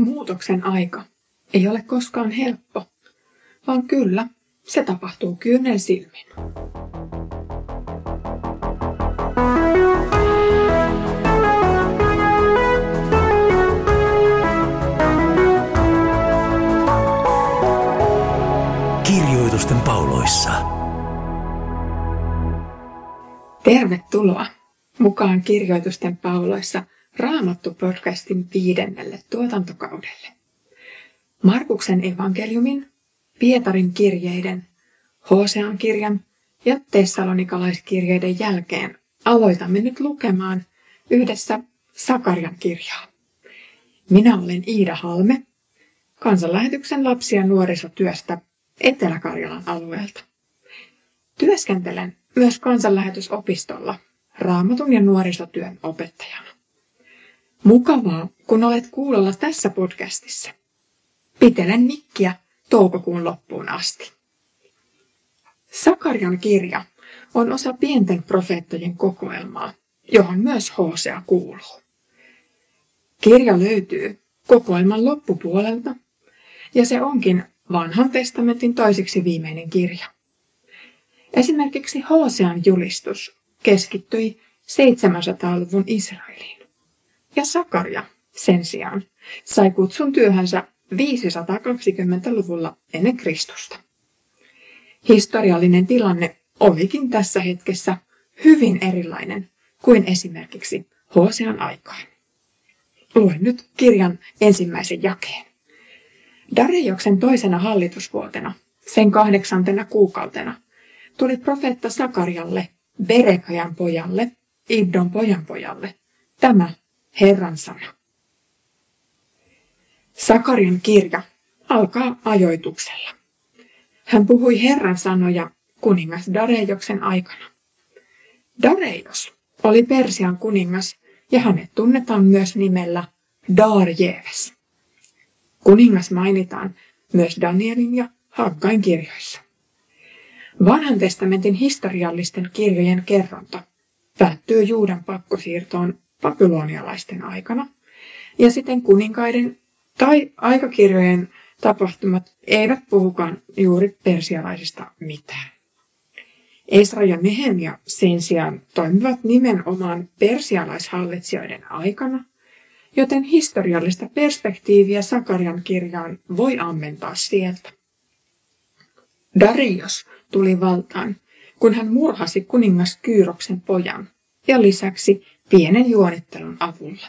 Muutoksen aika ei ole koskaan helppo, vaan kyllä, se tapahtuu kyynel silmin. Kirjoitusten pauloissa. Tervetuloa mukaan Kirjoitusten pauloissa Raamattu-podcastin viidennelle tuotantokaudelle. Markuksen evankeliumin, Pietarin kirjeiden, Hosean kirjan ja Tessalonikalaiskirjeiden jälkeen aloitamme nyt lukemaan yhdessä Sakarian kirjaa. Minä olen Iida Halme, kansanlähetyksen lapsi- ja nuorisotyöstä Etelä-Karjalan alueelta. Työskentelen myös kansanlähetysopistolla raamatun ja nuorisotyön opettajana. Mukavaa, kun olet kuulolla tässä podcastissa. Pitelen mikkiä toukokuun loppuun asti. Sakarian kirja on osa pienten profeettojen kokoelmaa, johon myös Hosea kuuluu. Kirja löytyy kokoelman loppupuolelta ja se onkin vanhan testamentin toiseksi viimeinen kirja. Esimerkiksi Hosean julistus keskittyi 700-luvun Israeliin. Ja Sakaria sen sijaan sai kutsun työhönsä 520-luvulla ennen Kristusta. Historiallinen tilanne olikin tässä hetkessä hyvin erilainen kuin esimerkiksi Hosean aikaan. Luen nyt kirjan ensimmäisen jakeen. Darioksen toisena hallitusvuotena, sen kahdeksantena kuukautena, tuli profeetta Sakarialle, Berekajan pojalle, Iddon pojan pojalle, tämä Herran sana. Sakarian kirja alkaa ajoituksella. Hän puhui Herran sanoja kuningas Darejoksen aikana. Darejos oli Persian kuningas ja hänet tunnetaan myös nimellä Darjeves. Kuningas mainitaan myös Danielin ja Haggain kirjoissa. Vanhan testamentin historiallisten kirjojen kerronta päättyy Juudan pakkosiirtoon babylonialaisten aikana, ja siten kuninkaiden tai aikakirjojen tapahtumat eivät puhukaan juuri persialaisista mitään. Esra ja Nehemia sen sijaan toimivat nimenomaan persialaishallitsijoiden aikana, joten historiallista perspektiiviä Sakarian kirjaan voi ammentaa sieltä. Darius tuli valtaan, kun hän murhasi kuningas Kyyroksen pojan ja lisäksi pienen juonittelun avulla.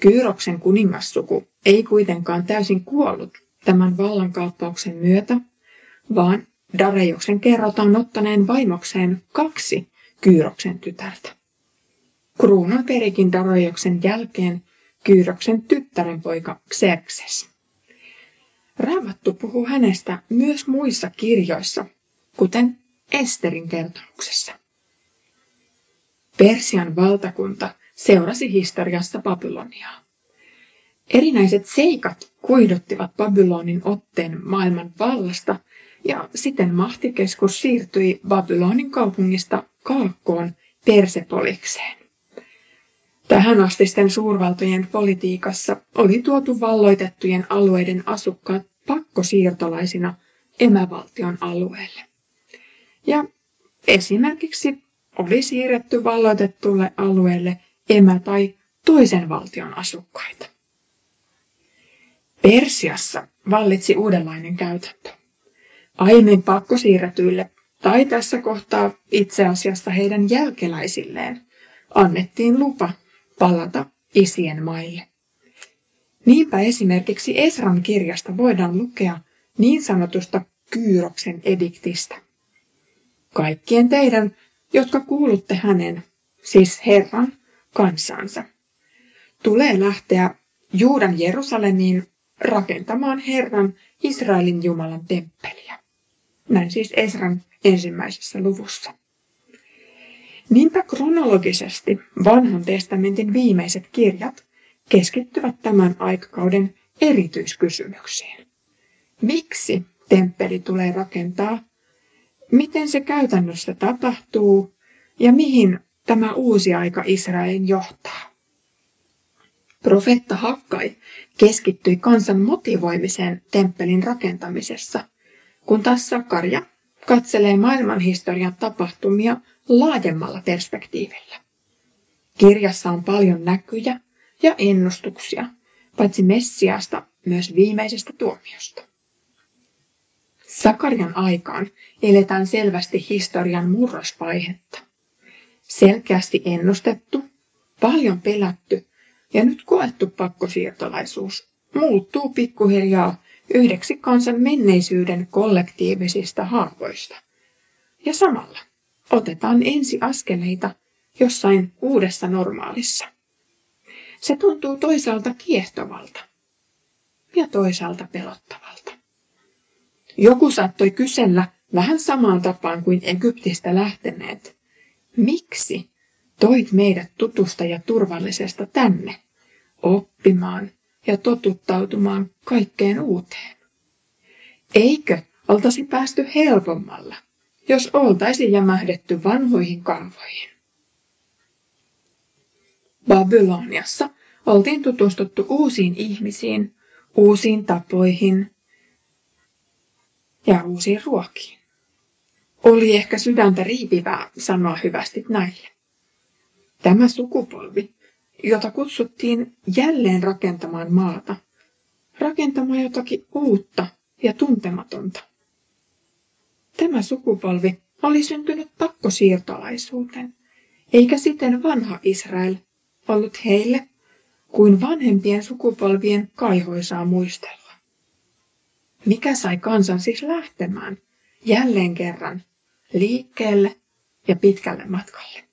Kyyroksen kuningassuku ei kuitenkaan täysin kuollut tämän vallankaappauksen myötä, vaan Darejuksen kerrotaan ottaneen vaimokseen kaksi Kyyroksen tytärtä. Kruunan perikin Darejuksen jälkeen Kyyroksen tyttären poika Xerxes. Raamattu puhuu hänestä myös muissa kirjoissa, kuten Esterin kertomuksessa. Persian valtakunta seurasi historiassa Babyloniaa. Erinäiset seikat kuiduttivat Babylonin otteen maailman vallasta ja siten mahtikeskus siirtyi Babylonin kaupungista Kaakkoon Persepolikseen. Tähän astisten suurvaltojen politiikassa oli tuotu valloitettujen alueiden asukkaat pakkosiirtolaisina emävaltion alueelle. Ja esimerkiksi oli siirretty valloitettulle alueelle emä- tai toisen valtion asukkaita. Persiassa vallitsi uudenlainen käytäntö. Aiemmin pakkosiirretyille tai tässä kohtaa itse asiassa heidän jälkeläisilleen annettiin lupa palata isien maille. Niinpä esimerkiksi Esran kirjasta voidaan lukea niin sanotusta Kyyroksen ediktistä. Kaikkien teidän, jotka kuulutte hänen, siis Herran, kansansa, tulee lähteä Juudan Jerusalemiin rakentamaan Herran Israelin Jumalan temppeliä. Näin siis Esran ensimmäisessä luvussa. Niinpä kronologisesti vanhan testamentin viimeiset kirjat keskittyvät tämän aikakauden erityiskysymyksiin. Miksi temppeli tulee rakentaa? Miten se käytännössä tapahtuu? Ja mihin tämä uusi aika Israelin johtaa? Profeetta Hakkai keskittyi kansan motivoimiseen temppelin rakentamisessa, kun taas Sakaria katselee maailmanhistorian tapahtumia laajemmalla perspektiivillä. Kirjassa on paljon näkyjä ja ennustuksia, paitsi Messiasta myös viimeisestä tuomiosta. Sakarian aikaan eletään selvästi historian murrosvaihetta. Selkeästi ennustettu, paljon pelätty ja nyt koettu pakkosiirtolaisuus muuttuu pikkuhiljaa yhdeksi kansan menneisyyden kollektiivisista haavoista. Ja samalla otetaan ensi askeleita jossain uudessa normaalissa. Se tuntuu toisaalta kiehtovalta ja toisaalta pelottavalta. Joku saattoi kysellä vähän samaan tapaan kuin Egyptistä lähteneet. Miksi toit meidät tutusta ja turvallisesta tänne, oppimaan ja totuttautumaan kaikkeen uuteen? Eikö oltaisi päästy helpommalla, jos oltaisi jämähdetty vanhoihin kaavoihin? Babyloniassa oltiin tutustuttu uusiin ihmisiin, uusiin tapoihin ja uusiin ruokiin. Oli ehkä sydäntä riipivää sanoa hyvästi näille. Tämä sukupolvi, jota kutsuttiin jälleen rakentamaan maata, rakentamaan jotakin uutta ja tuntematonta. Tämä sukupolvi oli syntynyt pakkosiirtolaisuuteen, eikä siten vanha Israel ollut heille kuin vanhempien sukupolvien kaihoisaa muistelua. Mikä sai kansan siis lähtemään jälleen kerran liikkeelle ja pitkälle matkalle?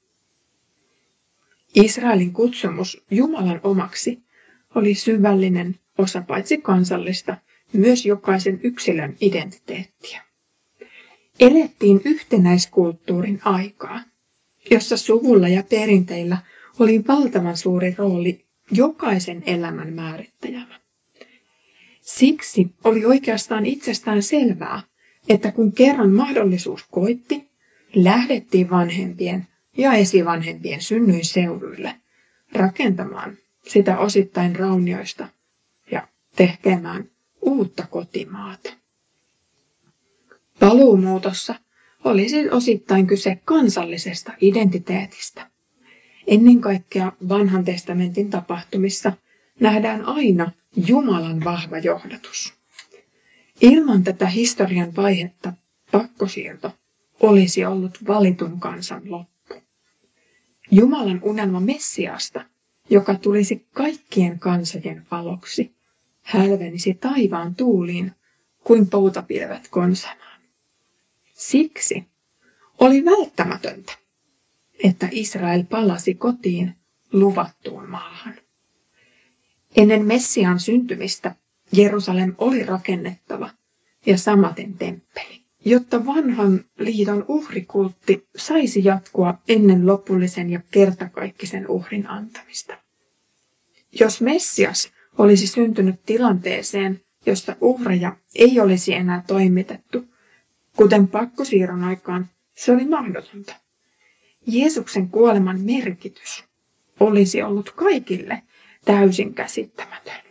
Israelin kutsumus Jumalan omaksi oli syvällinen osa paitsi kansallista, myös jokaisen yksilön identiteettiä. Elettiin yhtenäiskulttuurin aikaa, jossa suvulla ja perinteillä oli valtavan suuri rooli jokaisen elämän määrittäjänä. Siksi oli oikeastaan itsestään selvää, että kun kerran mahdollisuus koitti, lähdettiin vanhempien ja esivanhempien synnyin seuduille rakentamaan sitä osittain raunioista ja tekemään uutta kotimaata. Paluumuutossa oli siis osittain kyse kansallisesta identiteetistä. Ennen kaikkea vanhan testamentin tapahtumissa nähdään aina Jumalan vahva johdatus. Ilman tätä historian vaihetta pakkosiirto olisi ollut valitun kansan loppu. Jumalan unelma Messiasta, joka tulisi kaikkien kansojen valoksi, hälvenisi taivaan tuuliin kuin poutapilvet konsanaan. Siksi oli välttämätöntä, että Israel palasi kotiin luvattuun maahan. Ennen Messian syntymistä Jerusalem oli rakennettava ja samaten temppeli, jotta vanhan liiton uhrikultti saisi jatkua ennen lopullisen ja kertakaikkisen uhrin antamista. Jos Messias olisi syntynyt tilanteeseen, jossa uhreja ei olisi enää toimitettu, kuten pakkosiirron aikaan, se oli mahdotonta. Jeesuksen kuoleman merkitys olisi ollut kaikille täysin käsittämätön.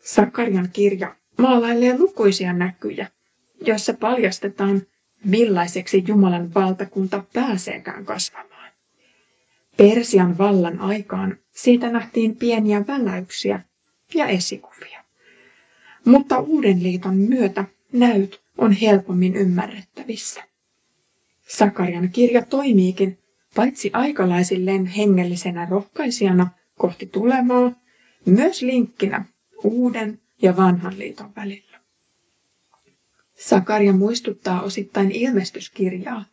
Sakarian kirja maalailee lukuisia näkyjä, joissa paljastetaan, millaiseksi Jumalan valtakunta pääseekään kasvamaan. Persian vallan aikaan siitä nähtiin pieniä väläyksiä ja esikuvia. Mutta uuden liiton myötä näyt on helpommin ymmärrettävissä. Sakarian kirja toimiikin paitsi aikalaisilleen hengellisenä rohkaisijana kohti tulevaa, myös linkkinä uuden ja vanhan liiton välillä. Sakaria muistuttaa osittain ilmestyskirjaa,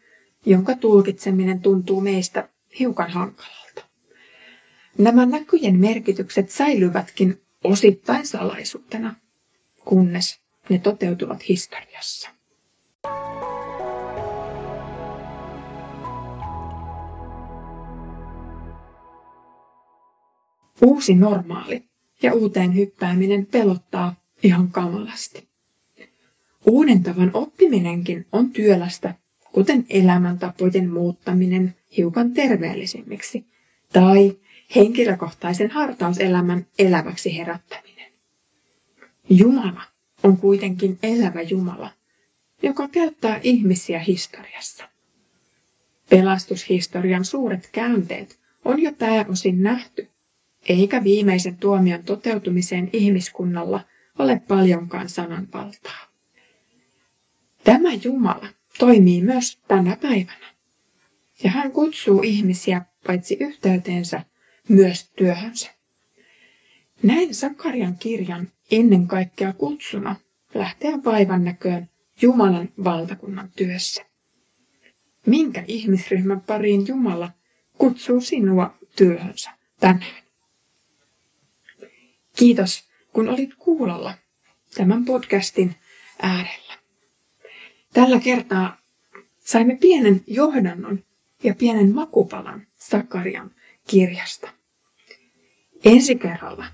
jonka tulkitseminen tuntuu meistä hiukan hankalalta. Nämä näkyjen merkitykset säilyvätkin osittain salaisuutena, kunnes ne toteutuvat historiassa. Uusi normaali ja uuteen hyppääminen pelottaa ihan kamalasti. Uuden tavan oppiminenkin on työlästä, kuten elämäntapojen muuttaminen hiukan terveellisimmiksi tai henkilökohtaisen hartauselämän eläväksi herättäminen. Jumala on kuitenkin elävä Jumala, joka käyttää ihmisiä historiassa. Pelastushistorian suuret käänteet on jo pääosin nähty, eikä viimeisen tuomion toteutumiseen ihmiskunnalla ole paljonkaan sananvaltaa. Tämä Jumala toimii myös tänä päivänä. Ja hän kutsuu ihmisiä paitsi yhteyteensä, myös työhönsä. Näin Sakarian kirjan ennen kaikkea kutsuna lähteä vaivan näköön Jumalan valtakunnan työssä. Minkä ihmisryhmän pariin Jumala kutsuu sinua työhönsä tänään? Kiitos, kun olit kuulolla tämän podcastin äärellä. Tällä kertaa saimme pienen johdannon ja pienen makupalan Sakarian kirjasta. Ensi kerralla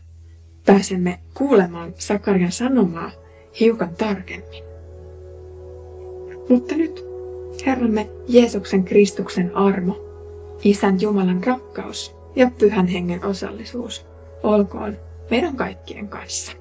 pääsemme kuulemaan Sakarian sanomaa hiukan tarkemmin. Mutta nyt Herramme Jeesuksen Kristuksen armo, Isän Jumalan rakkaus ja Pyhän Hengen osallisuus olkoon meidän kaikkien kanssa.